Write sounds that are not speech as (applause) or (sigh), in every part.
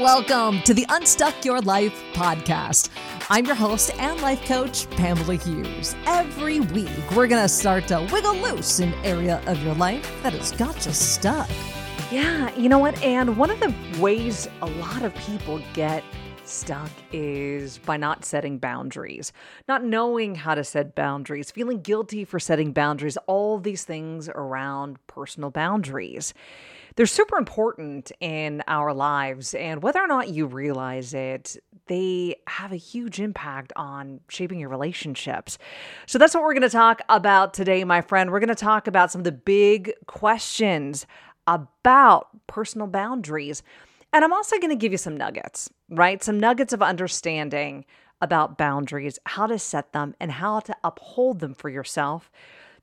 Welcome to the Unstuck Your Life podcast. I'm your host and life coach, Pamela Hughes. Every week, we're going to start to wiggle loose an area of your life that has got you stuck. Yeah, you know what? And one of the ways a lot of people get stuck is by not setting boundaries, not knowing how to set boundaries, feeling guilty for setting boundaries, all these things around personal boundaries they're super important in our lives. And whether or not you realize it, they have a huge impact on shaping your relationships. So that's what we're going to talk about today, my friend. We're going to talk about some of the big questions about personal boundaries. And I'm also going to give you some nuggets, right? Some nuggets of understanding about boundaries, how to set them, and how to uphold them for yourself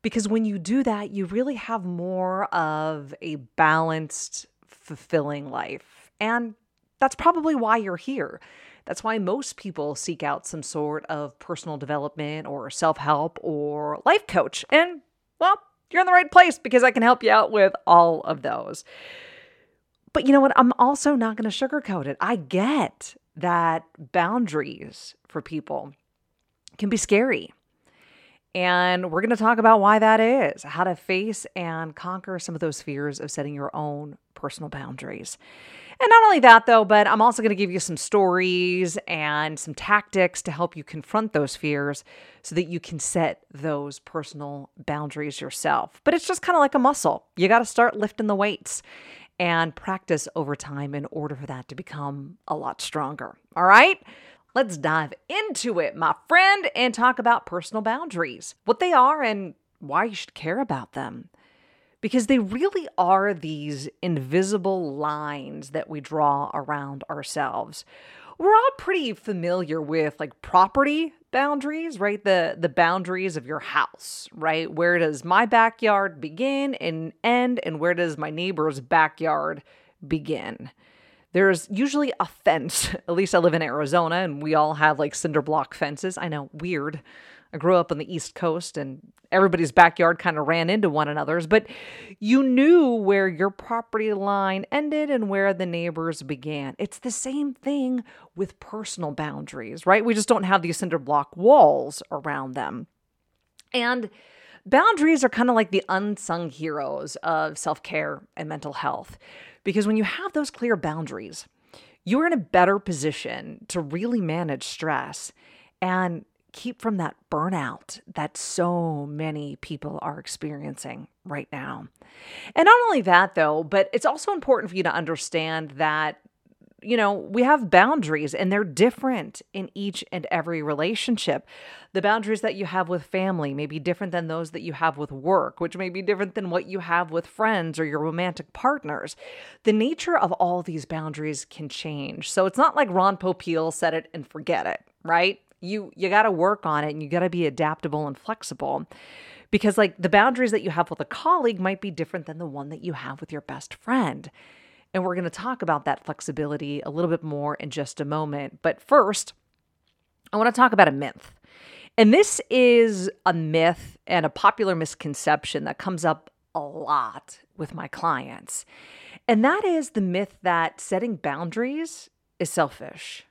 because when you do that, you really have more of a balanced, fulfilling life. And that's probably why you're here. That's why most people seek out some sort of personal development or self help or life coach. And well, you're in the right place because I can help you out with all of those. But you know what? I'm also not going to sugarcoat it. I get that boundaries for people can be scary. And we're going to talk about why that is, how to face and conquer some of those fears of setting your own personal boundaries. And not only that, though, but I'm also going to give you some stories and some tactics to help you confront those fears so that you can set those personal boundaries yourself. But it's just kind of like a muscle. You got to start lifting the weights and practice over time in order for that to become a lot stronger. All right? Let's dive into it, my friend, and talk about personal boundaries, what they are, and why you should care about them. Because they really are these invisible lines that we draw around ourselves. We're all pretty familiar with like property boundaries, right? The the boundaries of your house, right? Where does my backyard begin and end and where does my neighbor's backyard begin? There's usually a fence. (laughs) At least I live in Arizona and we all have like cinder block fences. I know, weird. I grew up on the East Coast and everybody's backyard kind of ran into one another's, but you knew where your property line ended and where the neighbors began. It's the same thing with personal boundaries, right? We just don't have these cinder block walls around them. And boundaries are kind of like the unsung heroes of self care and mental health. Because when you have those clear boundaries, you're in a better position to really manage stress and keep from that burnout that so many people are experiencing right now. And not only that, though, but it's also important for you to understand that you know, we have boundaries and they're different in each and every relationship. The boundaries that you have with family may be different than those that you have with work, which may be different than what you have with friends or your romantic partners. The nature of all these boundaries can change. So it's not like Ron Popeil said it and forget it, right? You you got to work on it and you got to be adaptable and flexible because like the boundaries that you have with a colleague might be different than the one that you have with your best friend. And we're going to talk about that flexibility a little bit more in just a moment. But first, I want to talk about a myth. And this is a myth and a popular misconception that comes up a lot with my clients. And that is the myth that setting boundaries is selfish.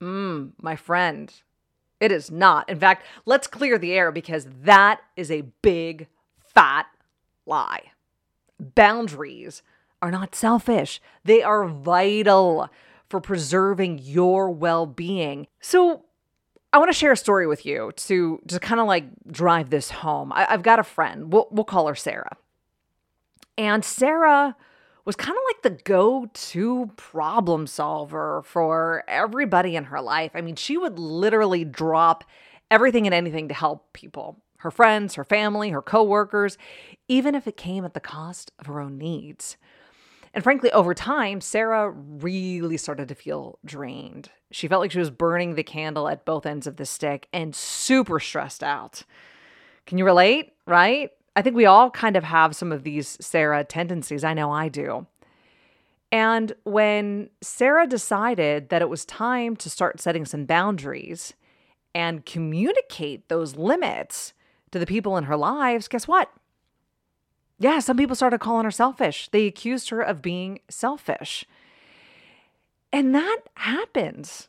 Mm, my friend, it is not. In fact, let's clear the air because that is a big, fat lie. Boundaries are not selfish, they are vital for preserving your well being. So, I want to share a story with you to, to kind of like drive this home. I, have got a friend, we'll, we'll call her Sarah. And Sarah was kind of like the go to problem solver for everybody in her life. I mean, she would literally drop everything and anything to help people her friends, her family, her coworkers, even if it came at the cost of her own needs. And frankly, over time, Sarah really started to feel drained. She felt like she was burning the candle at both ends of the stick and super stressed out. Can you relate? Right? I think we all kind of have some of these Sarah tendencies. I know I do. And when Sarah decided that it was time to start setting some boundaries and communicate those limits to the people in her lives, guess what? Yeah, some people started calling her selfish. They accused her of being selfish. And that happens.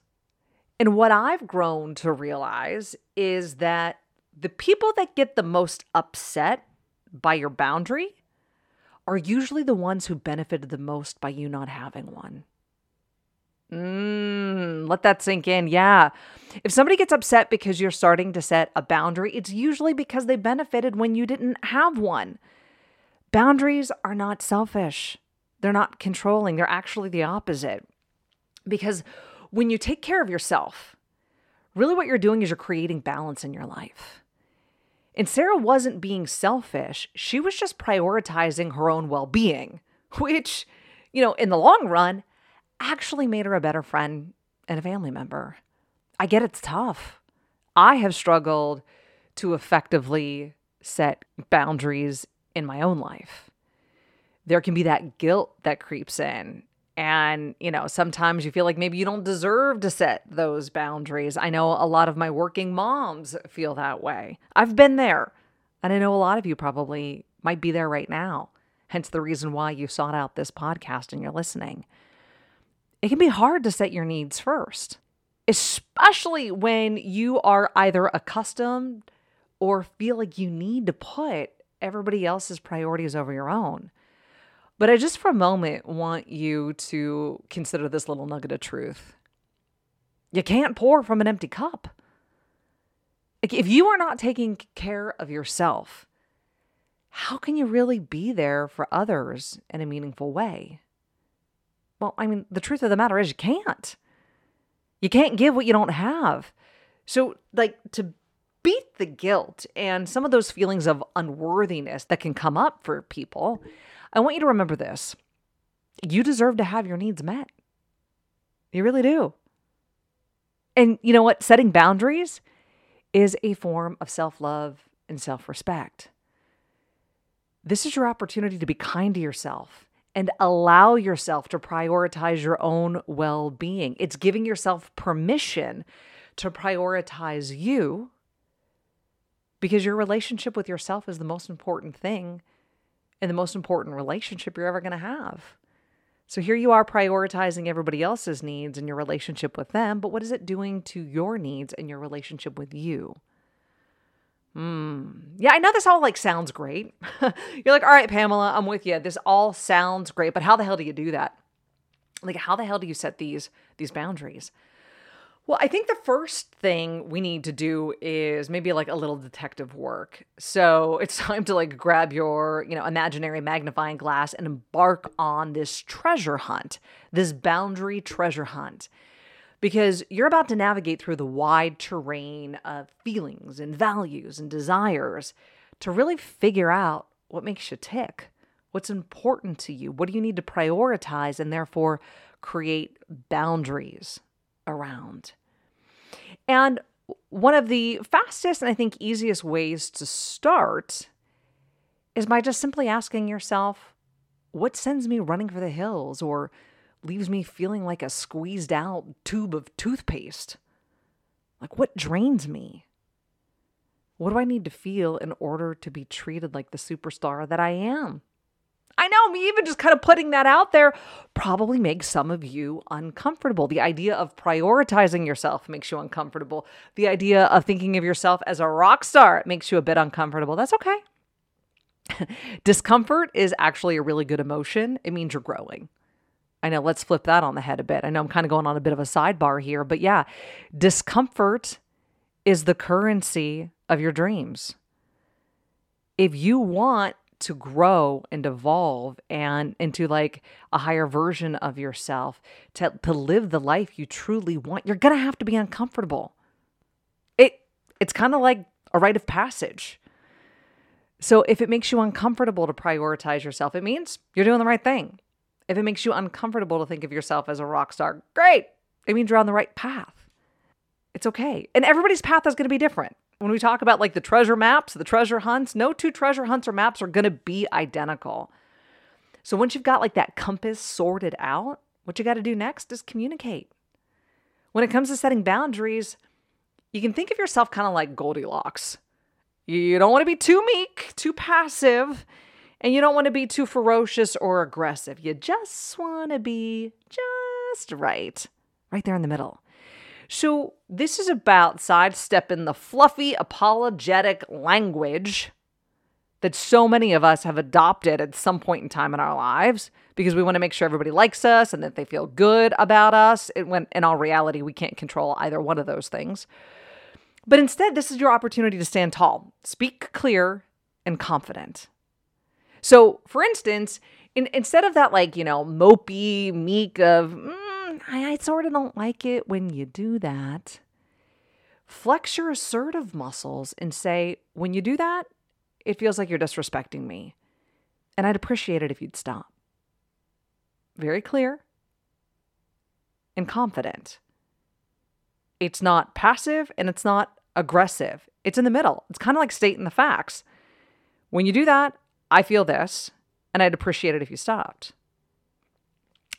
And what I've grown to realize is that the people that get the most upset by your boundary are usually the ones who benefited the most by you not having one. Mm, let that sink in. Yeah. If somebody gets upset because you're starting to set a boundary, it's usually because they benefited when you didn't have one. Boundaries are not selfish, they're not controlling, they're actually the opposite. Because when you take care of yourself, really what you're doing is you're creating balance in your life. And Sarah wasn't being selfish, she was just prioritizing her own well being, which, you know, in the long run, actually made her a better friend and a family member. I get it's tough. I have struggled to effectively set boundaries in my own life. There can be that guilt that creeps in. And, you know, sometimes you feel like maybe you don't deserve to set those boundaries. I know a lot of my working moms feel that way. I've been there. And I know a lot of you probably might be there right now. Hence the reason why you sought out this podcast and you're listening it can be hard to set your needs first, especially when you are either accustomed or feel like you need to put everybody else's priorities over your own. But I just for a moment want you to consider this little nugget of truth. You can't pour from an empty cup. if you are not taking care of yourself, how can you really be there for others in a meaningful way? Well, I mean, the truth of the matter is you can't. You can't give what you don't have. So, like, to beat the guilt and some of those feelings of unworthiness that can come up for people, I want you to remember this. You deserve to have your needs met. You really do. And you know what? Setting boundaries is a form of self love and self respect. This is your opportunity to be kind to yourself and allow yourself to prioritize your own well being. It's giving yourself permission to prioritize you because your relationship with yourself is the most important thing and the most important relationship you're ever going to have. So here you are prioritizing everybody else's needs and your relationship with them, but what is it doing to your needs and your relationship with you? Hmm. Yeah, I know this all like sounds great. (laughs) You're like, all right, Pamela, I'm with you. This all sounds great, but how the hell do you do that? Like, how the hell do you set these these boundaries? Well, I think the first thing we need to do is maybe like a little detective work. So (laughs) it's time to like grab your, you know, imaginary magnifying glass and embark on this treasure hunt, this boundary treasure hunt because you're about to navigate through the wide terrain of feelings and values and desires to really figure out what makes you tick, what's important to you, what do you need to prioritize, and therefore create boundaries around. And one of the fastest and I think easiest ways to start is by just simply asking yourself, what sends me running for the hills or leaves me feeling like a squeezed out tube of toothpaste. Like, what drains me? What do I need to feel in order to be treated like the superstar that I am? I know, me even just kind of putting that out there probably makes some of you uncomfortable. The idea of prioritizing yourself makes you uncomfortable. The idea of thinking of yourself as a rock star makes you a bit uncomfortable. That's okay. (laughs) Discomfort is actually a really good emotion, it means you're growing. I know, let's flip that on the head a bit. I know I'm kind of going on a bit of a sidebar here, but yeah, discomfort is the currency of your dreams. If you want to grow and evolve and into like a higher version of yourself, to, to live the life you truly want, you're gonna have to be uncomfortable. It it's kind of like a rite of passage. So if it makes you uncomfortable to prioritize yourself, it means you're doing the right thing. If it makes you uncomfortable to think of yourself as a rock star, great. It means you're on the right path. It's okay. And everybody's path is going to be different. When we talk about like the treasure maps, the treasure hunts, no two treasure hunts or maps are going to be identical. So once you've got like that compass sorted out, what you got to do next is communicate. When it comes to setting boundaries, you can think of yourself kind of like Goldilocks. You don't want to be too meek, too passive, and you don't want to be too ferocious or aggressive. You just want to be just right, right there in the middle. So, this is about sidestepping the fluffy, apologetic language that so many of us have adopted at some point in time in our lives because we want to make sure everybody likes us and that they feel good about us. It, when in all reality, we can't control either one of those things. But instead, this is your opportunity to stand tall, speak clear, and confident. So, for instance, in, instead of that, like, you know, mopey, meek of, mm, I, I sort of don't like it when you do that, flex your assertive muscles and say, when you do that, it feels like you're disrespecting me. And I'd appreciate it if you'd stop. Very clear and confident. It's not passive and it's not aggressive. It's in the middle. It's kind of like stating the facts. When you do that, I feel this, and I'd appreciate it if you stopped.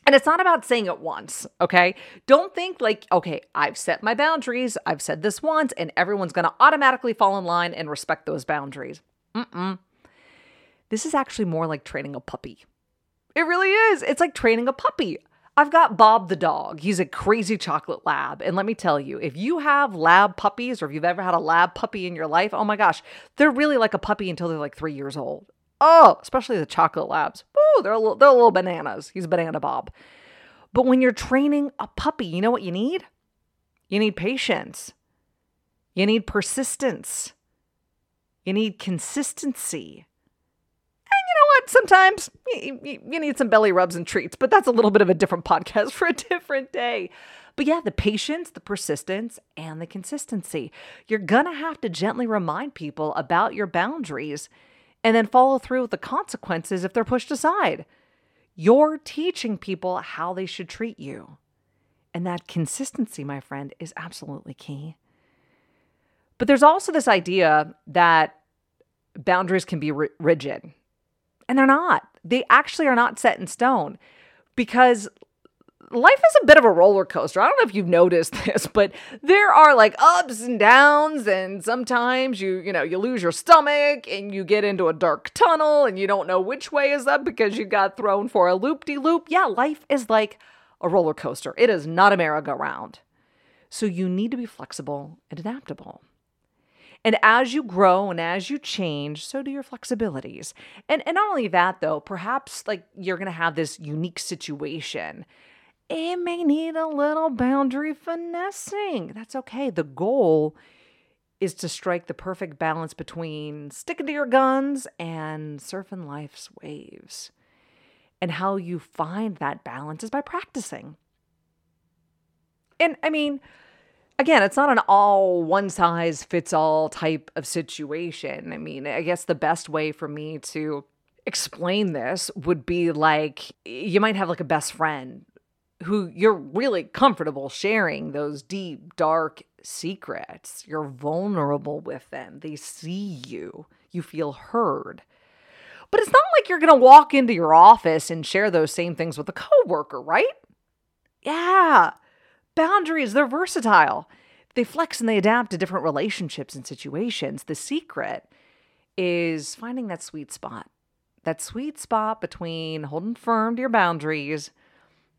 And it's not about saying it once, okay? Don't think like, okay, I've set my boundaries, I've said this once, and everyone's gonna automatically fall in line and respect those boundaries. Mm-mm. This is actually more like training a puppy. It really is. It's like training a puppy. I've got Bob the dog. He's a crazy chocolate lab. And let me tell you, if you have lab puppies or if you've ever had a lab puppy in your life, oh my gosh, they're really like a puppy until they're like three years old. Oh, especially the chocolate labs. Ooh, they're a little, they're a little bananas. He's a banana Bob. But when you're training a puppy, you know what you need? You need patience. You need persistence. You need consistency And you know what? sometimes you, you need some belly rubs and treats, but that's a little bit of a different podcast (laughs) for a different day. But yeah, the patience, the persistence, and the consistency. You're going to have to gently remind people about your boundaries and then follow through with the consequences if they're pushed aside. You're teaching people how they should treat you. And that consistency, my friend, is absolutely key. But there's also this idea that boundaries can be rigid. And they're not. They actually are not set in stone because life is a bit of a roller coaster. I don't know if you've (laughs) noticed this, but there are like ups and downs and sometimes you, you know, you lose your stomach and you get into a dark tunnel and you don't know which way is up because you got thrown for a loop-de-loop. Yeah, life is like a roller coaster. It is not a merry-go-round. So you need to be flexible and adaptable. And as you grow and as you change, so do your flexibilities. And and not only that though, perhaps like you're going to have this unique situation. It may need a little boundary finessing. That's okay. The goal is to strike the perfect balance between sticking to your guns and surfing life's waves. And how you find that balance is by practicing. And I mean, again, it's not an all one size fits all type of situation. I mean, I guess the best way for me to explain this would be like you might have like a best friend who you're really comfortable sharing those deep, dark secrets. You're vulnerable with them. They see you, you feel heard. But it's not like you're going to walk into your office and share those same things with a coworker, right? Yeah boundaries, they're versatile. They flex and they adapt to different relationships and situations. The secret is finding that sweet spot, that sweet spot between holding firm to your boundaries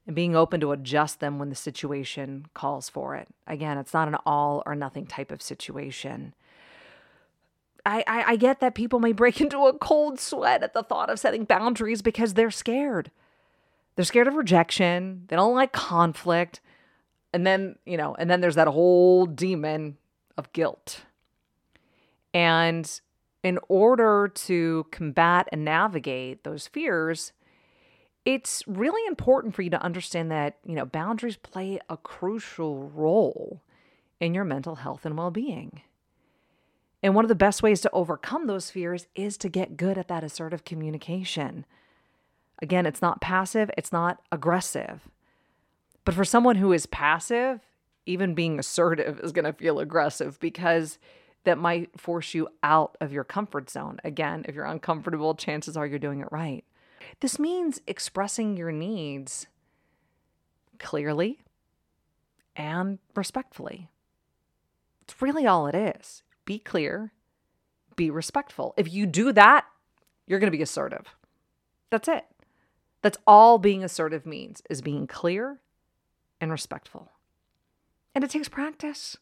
and being open to adjust them when the situation calls for it. Again, it's not an all or nothing type of situation. I, I, I get that people may break (laughs) into a cold sweat at the thought of setting boundaries because they're scared. They're scared of rejection. They don't like conflict. And then, you know, and then there's that whole demon of guilt. And in order to combat and navigate those fears, it's really important for you to understand that, you know, boundaries play a crucial role in your mental health and well being. And one of the best ways to overcome those fears is to get good at that assertive communication. Again, it's not passive, it's not aggressive. But for someone who is passive, even being assertive is going to feel aggressive because that might force you out of your comfort zone. Again, if you're uncomfortable, chances are you're doing it right. This means expressing your needs clearly and respectfully. It's really all it is. Be clear, be respectful. If you do that, you're going to be assertive. That's it. That's all being assertive means is being clear and respectful. And it takes practice.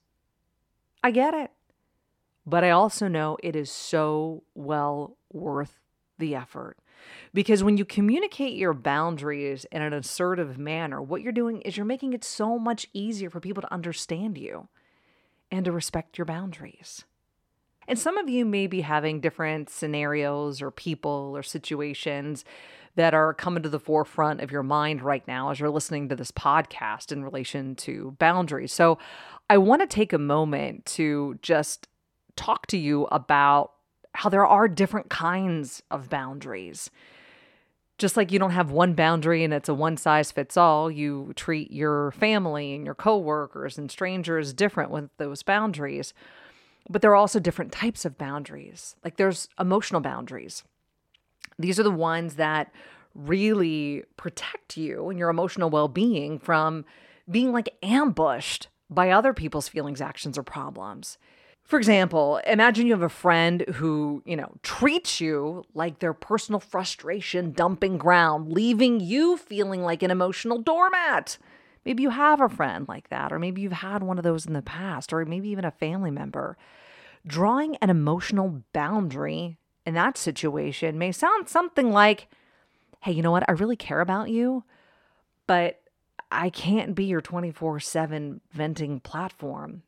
I get it. But I also know it is so well worth the effort. Because when you communicate your boundaries in an assertive manner, what you're doing is you're making it so much easier for people to understand you and to respect your boundaries. And some of you may be having different scenarios or people or situations that are coming to the forefront of your mind right now as you're listening to this podcast in relation to boundaries. So I want to take a moment to just talk to you about how there are different kinds of boundaries. Just like you don't have one boundary and it's a one size fits all, you treat your family and your coworkers and strangers different with those boundaries. But there are also different types of boundaries. Like there's emotional boundaries. These are the ones that really protect you and your emotional well being from being like ambushed by other people's feelings, actions, or problems. For example, imagine you have a friend who, you know, treats you like their personal frustration dumping ground, leaving you feeling like an emotional doormat. Maybe you have a friend like that, or maybe you've had one of those in the past, or maybe even a family member. Drawing an emotional boundary in that situation may sound something like, hey, you know what? I really care about you, but I can't be your 24 7 venting platform.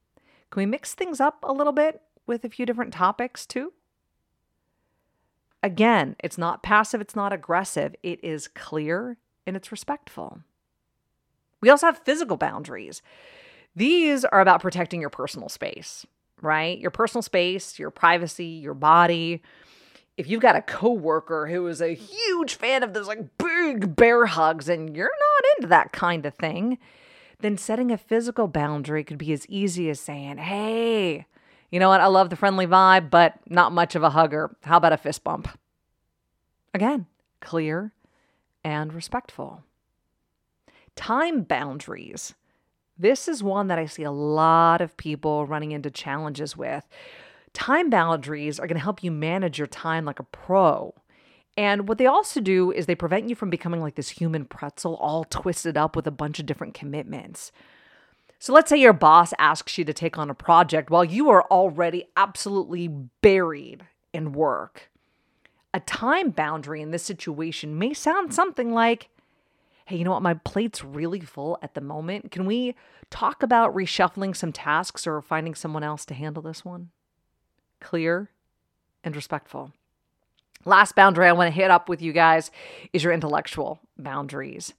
Can we mix things up a little bit with a few different topics too? Again, it's not passive, it's not aggressive. It is clear and it's respectful. We also have physical boundaries. These are about protecting your personal space, right? Your personal space, your privacy, your body. If you've got a coworker who is a huge fan of those like big bear hugs and you're not into that kind of thing, then setting a physical boundary could be as easy as saying, Hey, you know what? I love the friendly vibe, but not much of a hugger. How about a fist bump? Again, clear and respectful. Time boundaries. This is one that I see a lot of people running into challenges with. Time boundaries are going to help you manage your time like a pro. And what they also do is they prevent you from becoming like this human pretzel, all twisted up with a bunch of different commitments. So let's say your boss asks you to take on a project while you are already absolutely buried in work. A time boundary in this situation may sound something like, hey, you know what? My plate's really full at the moment. Can we talk about reshuffling some tasks or finding someone else to handle this one? Clear and respectful. Last boundary I want to hit up with you guys is your intellectual boundaries.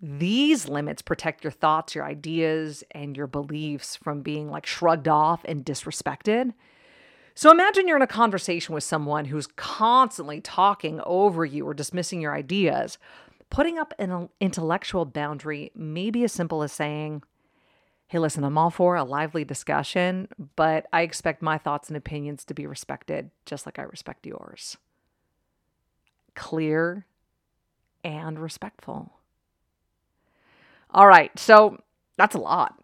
These limits protect your thoughts, your ideas, and your beliefs from being like shrugged off and disrespected. So imagine you're in a conversation with someone who's constantly talking over you or dismissing your ideas. Putting up an intellectual boundary may be as simple as saying, Hey, listen, I'm all for a lively discussion, but I expect my thoughts and opinions to be respected just like I respect yours clear, and respectful. All right, so that's a lot.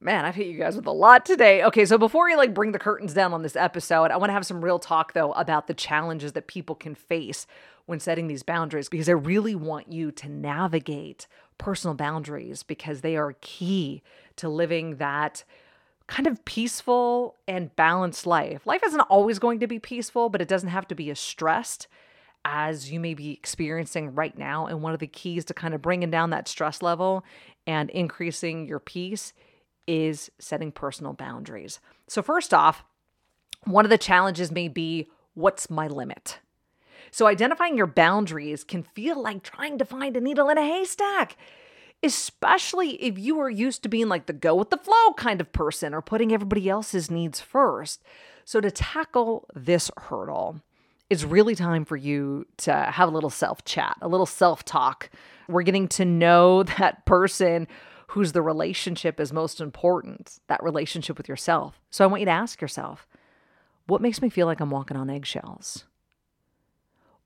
Man, I've hit you guys with a lot today. Okay, so before we like bring the curtains down on this episode, I want to have some real talk though about the challenges that people can face when setting these boundaries because I really want you to navigate personal boundaries because they are key to living that kind of peaceful and balanced life. Life isn't always going to be peaceful, but it doesn't have to be as stressed as you may be experiencing right now. And one of the keys to kind of bringing down that stress level and increasing your peace is setting personal boundaries. So, first off, one of the challenges may be what's my limit? So, identifying your boundaries can feel like trying to find a needle in a haystack, especially if you are used to being like the go with the flow kind of person or putting everybody else's needs first. So, to tackle this hurdle, it's really time for you to have a little self chat, a little self talk. We're getting to know (laughs) that person whose the relationship is most important, that relationship with yourself. So I want you to ask yourself, what makes me feel like I'm walking on eggshells?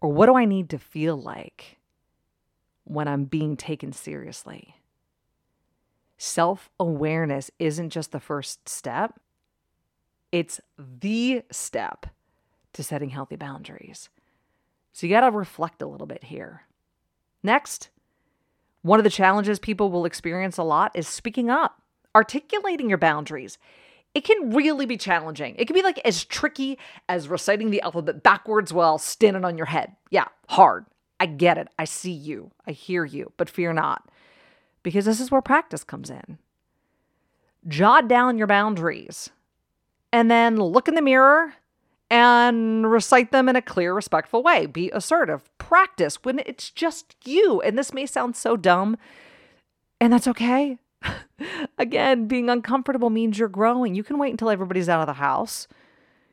Or what do I need to feel like when I'm being taken seriously? Self awareness isn't just the first step, it's the step to setting healthy boundaries. So you got to reflect a little bit here. Next, One of the challenges people will experience a lot is speaking up, articulating your boundaries. It can really be challenging. It can be like as tricky as reciting the alphabet backwards while standing on your head. Yeah, hard. I get it. I see you. I hear you. But fear not, because this is where practice comes in. Jot down your boundaries and then look in the mirror and recite them in a clear, respectful way. Be assertive. Practice when it's just you. And this may sound so dumb, and that's okay. (laughs) Again, being uncomfortable means you're growing. You can wait until everybody's out of the house.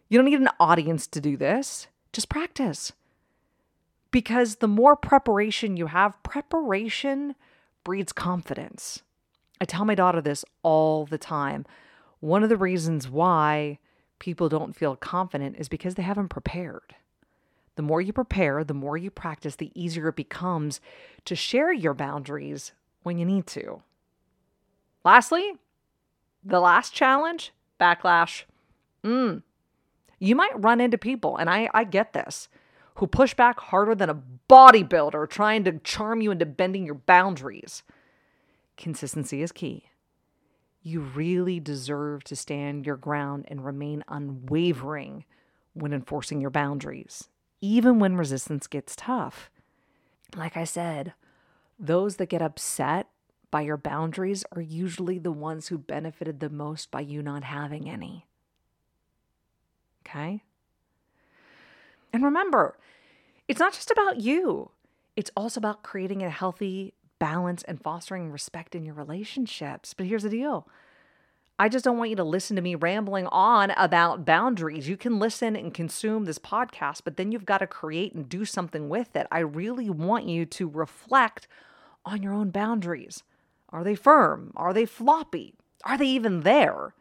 You don't need an audience to do this. Just practice. Because the more preparation you have, preparation breeds confidence. I tell my daughter this all the time. One of the reasons why people don't feel confident is because they haven't prepared. The more you prepare, the more you practice, the easier it becomes to share your boundaries when you need to. Lastly, the last challenge backlash. Mm. You might run into people, and I, I get this, who push back harder than a bodybuilder trying to charm you into bending your boundaries. Consistency is key you really deserve to stand your ground and remain unwavering when enforcing your boundaries, even when resistance gets tough. Like I said, those that get upset by your boundaries are usually the ones who benefited the most by you not having any. Okay? And remember, it's not just about you, it's also about creating a healthy balance and fostering respect in your relationships. But here's the deal I just don't want you to listen to me rambling on about boundaries. You can listen and consume this podcast, but then you've got to create and do something with it. I really want you to reflect on your own boundaries. Are they firm? Are they floppy? Are they even there?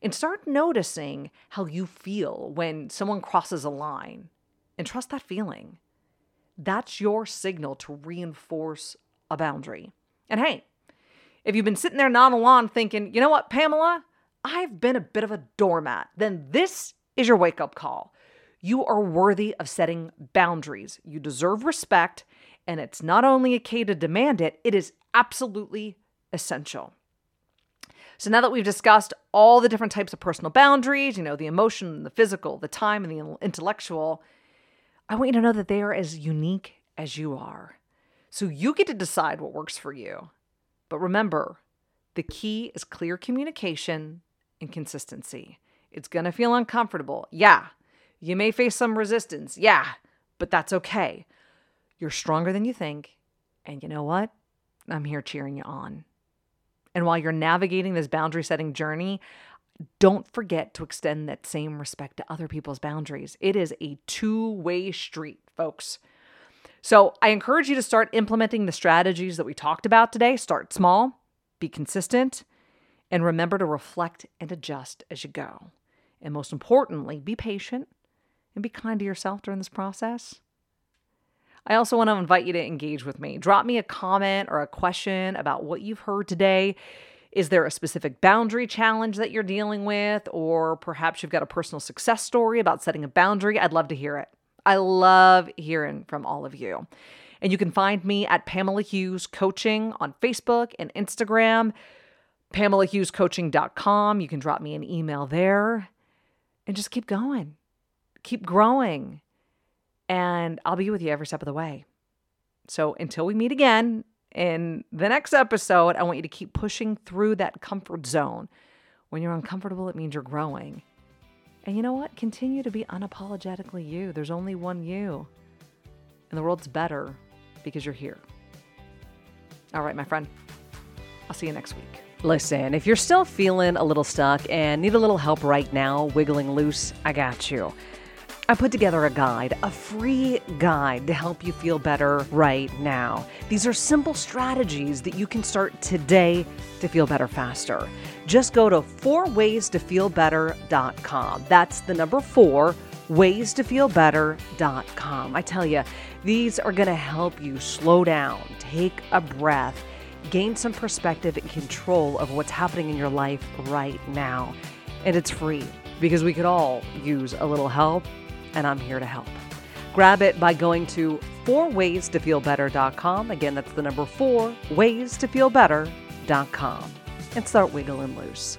And start noticing how you feel when someone crosses a line and trust that feeling. That's your signal to reinforce a boundary. And hey, if you've been sitting there nodding along thinking, you know what, Pamela, I've been a bit of a doormat, then this is your wake up call. You are worthy of setting boundaries. You deserve respect, and it's not only okay to demand it, it is absolutely essential. So now that we've discussed all the different types of personal boundaries, you know, the emotion, the physical, the time, and the intellectual, I want you to know that they are as unique as you are. So you get to decide what works for you. But remember, the key is clear communication and consistency. It's going to feel uncomfortable. Yeah. You may face some resistance. Yeah. But that's okay. You're stronger than you think. And you know what? I'm here cheering you on. And while you're navigating this boundary setting journey, don't forget to extend that same respect to other people's boundaries. It is a two way street, folks. So I encourage you to start implementing the strategies that we talked about today. Start small, be consistent, and remember to reflect and adjust as you go. And most importantly, be patient and be kind to yourself during this process. I also want to invite you to engage with me. Drop me a comment or a question about what you've heard today. Is there a specific boundary challenge that you're dealing with? Or perhaps you've got a personal success story about setting a boundary? I'd love to hear it. I love hearing from all of you. And you can find me at Pamela Hughes Coaching on Facebook and Instagram, PamelaHughesCoaching.com. You can drop me an email there and just keep going, keep growing. And I'll be with you every step of the way. So until we meet again in the next episode, I want you to keep pushing through that comfort zone. When you're uncomfortable, it means you're growing. And you know what? Continue to be unapologetically you. There's only one you. And the world's better because you're here. All right, my friend. I'll see you next week. Listen, if you're still feeling a little stuck and need a little help right now, wiggling loose, I got you. I put together a guide, a free guide to help you feel better right now. These are simple strategies that you can start today to feel better faster. Just go to fourwaystofeelbetter.com. That's the number four, waystofeelbetter.com. I tell you, these are going to help you slow down, take a breath, gain some perspective and control of what's happening in your life right now. And it's free because we could all use a little help and I'm here to help. Grab it by going to fourwaystofeelbetter.com. Again, that's the number four, waystofeelbetter.com. And start wiggling loose.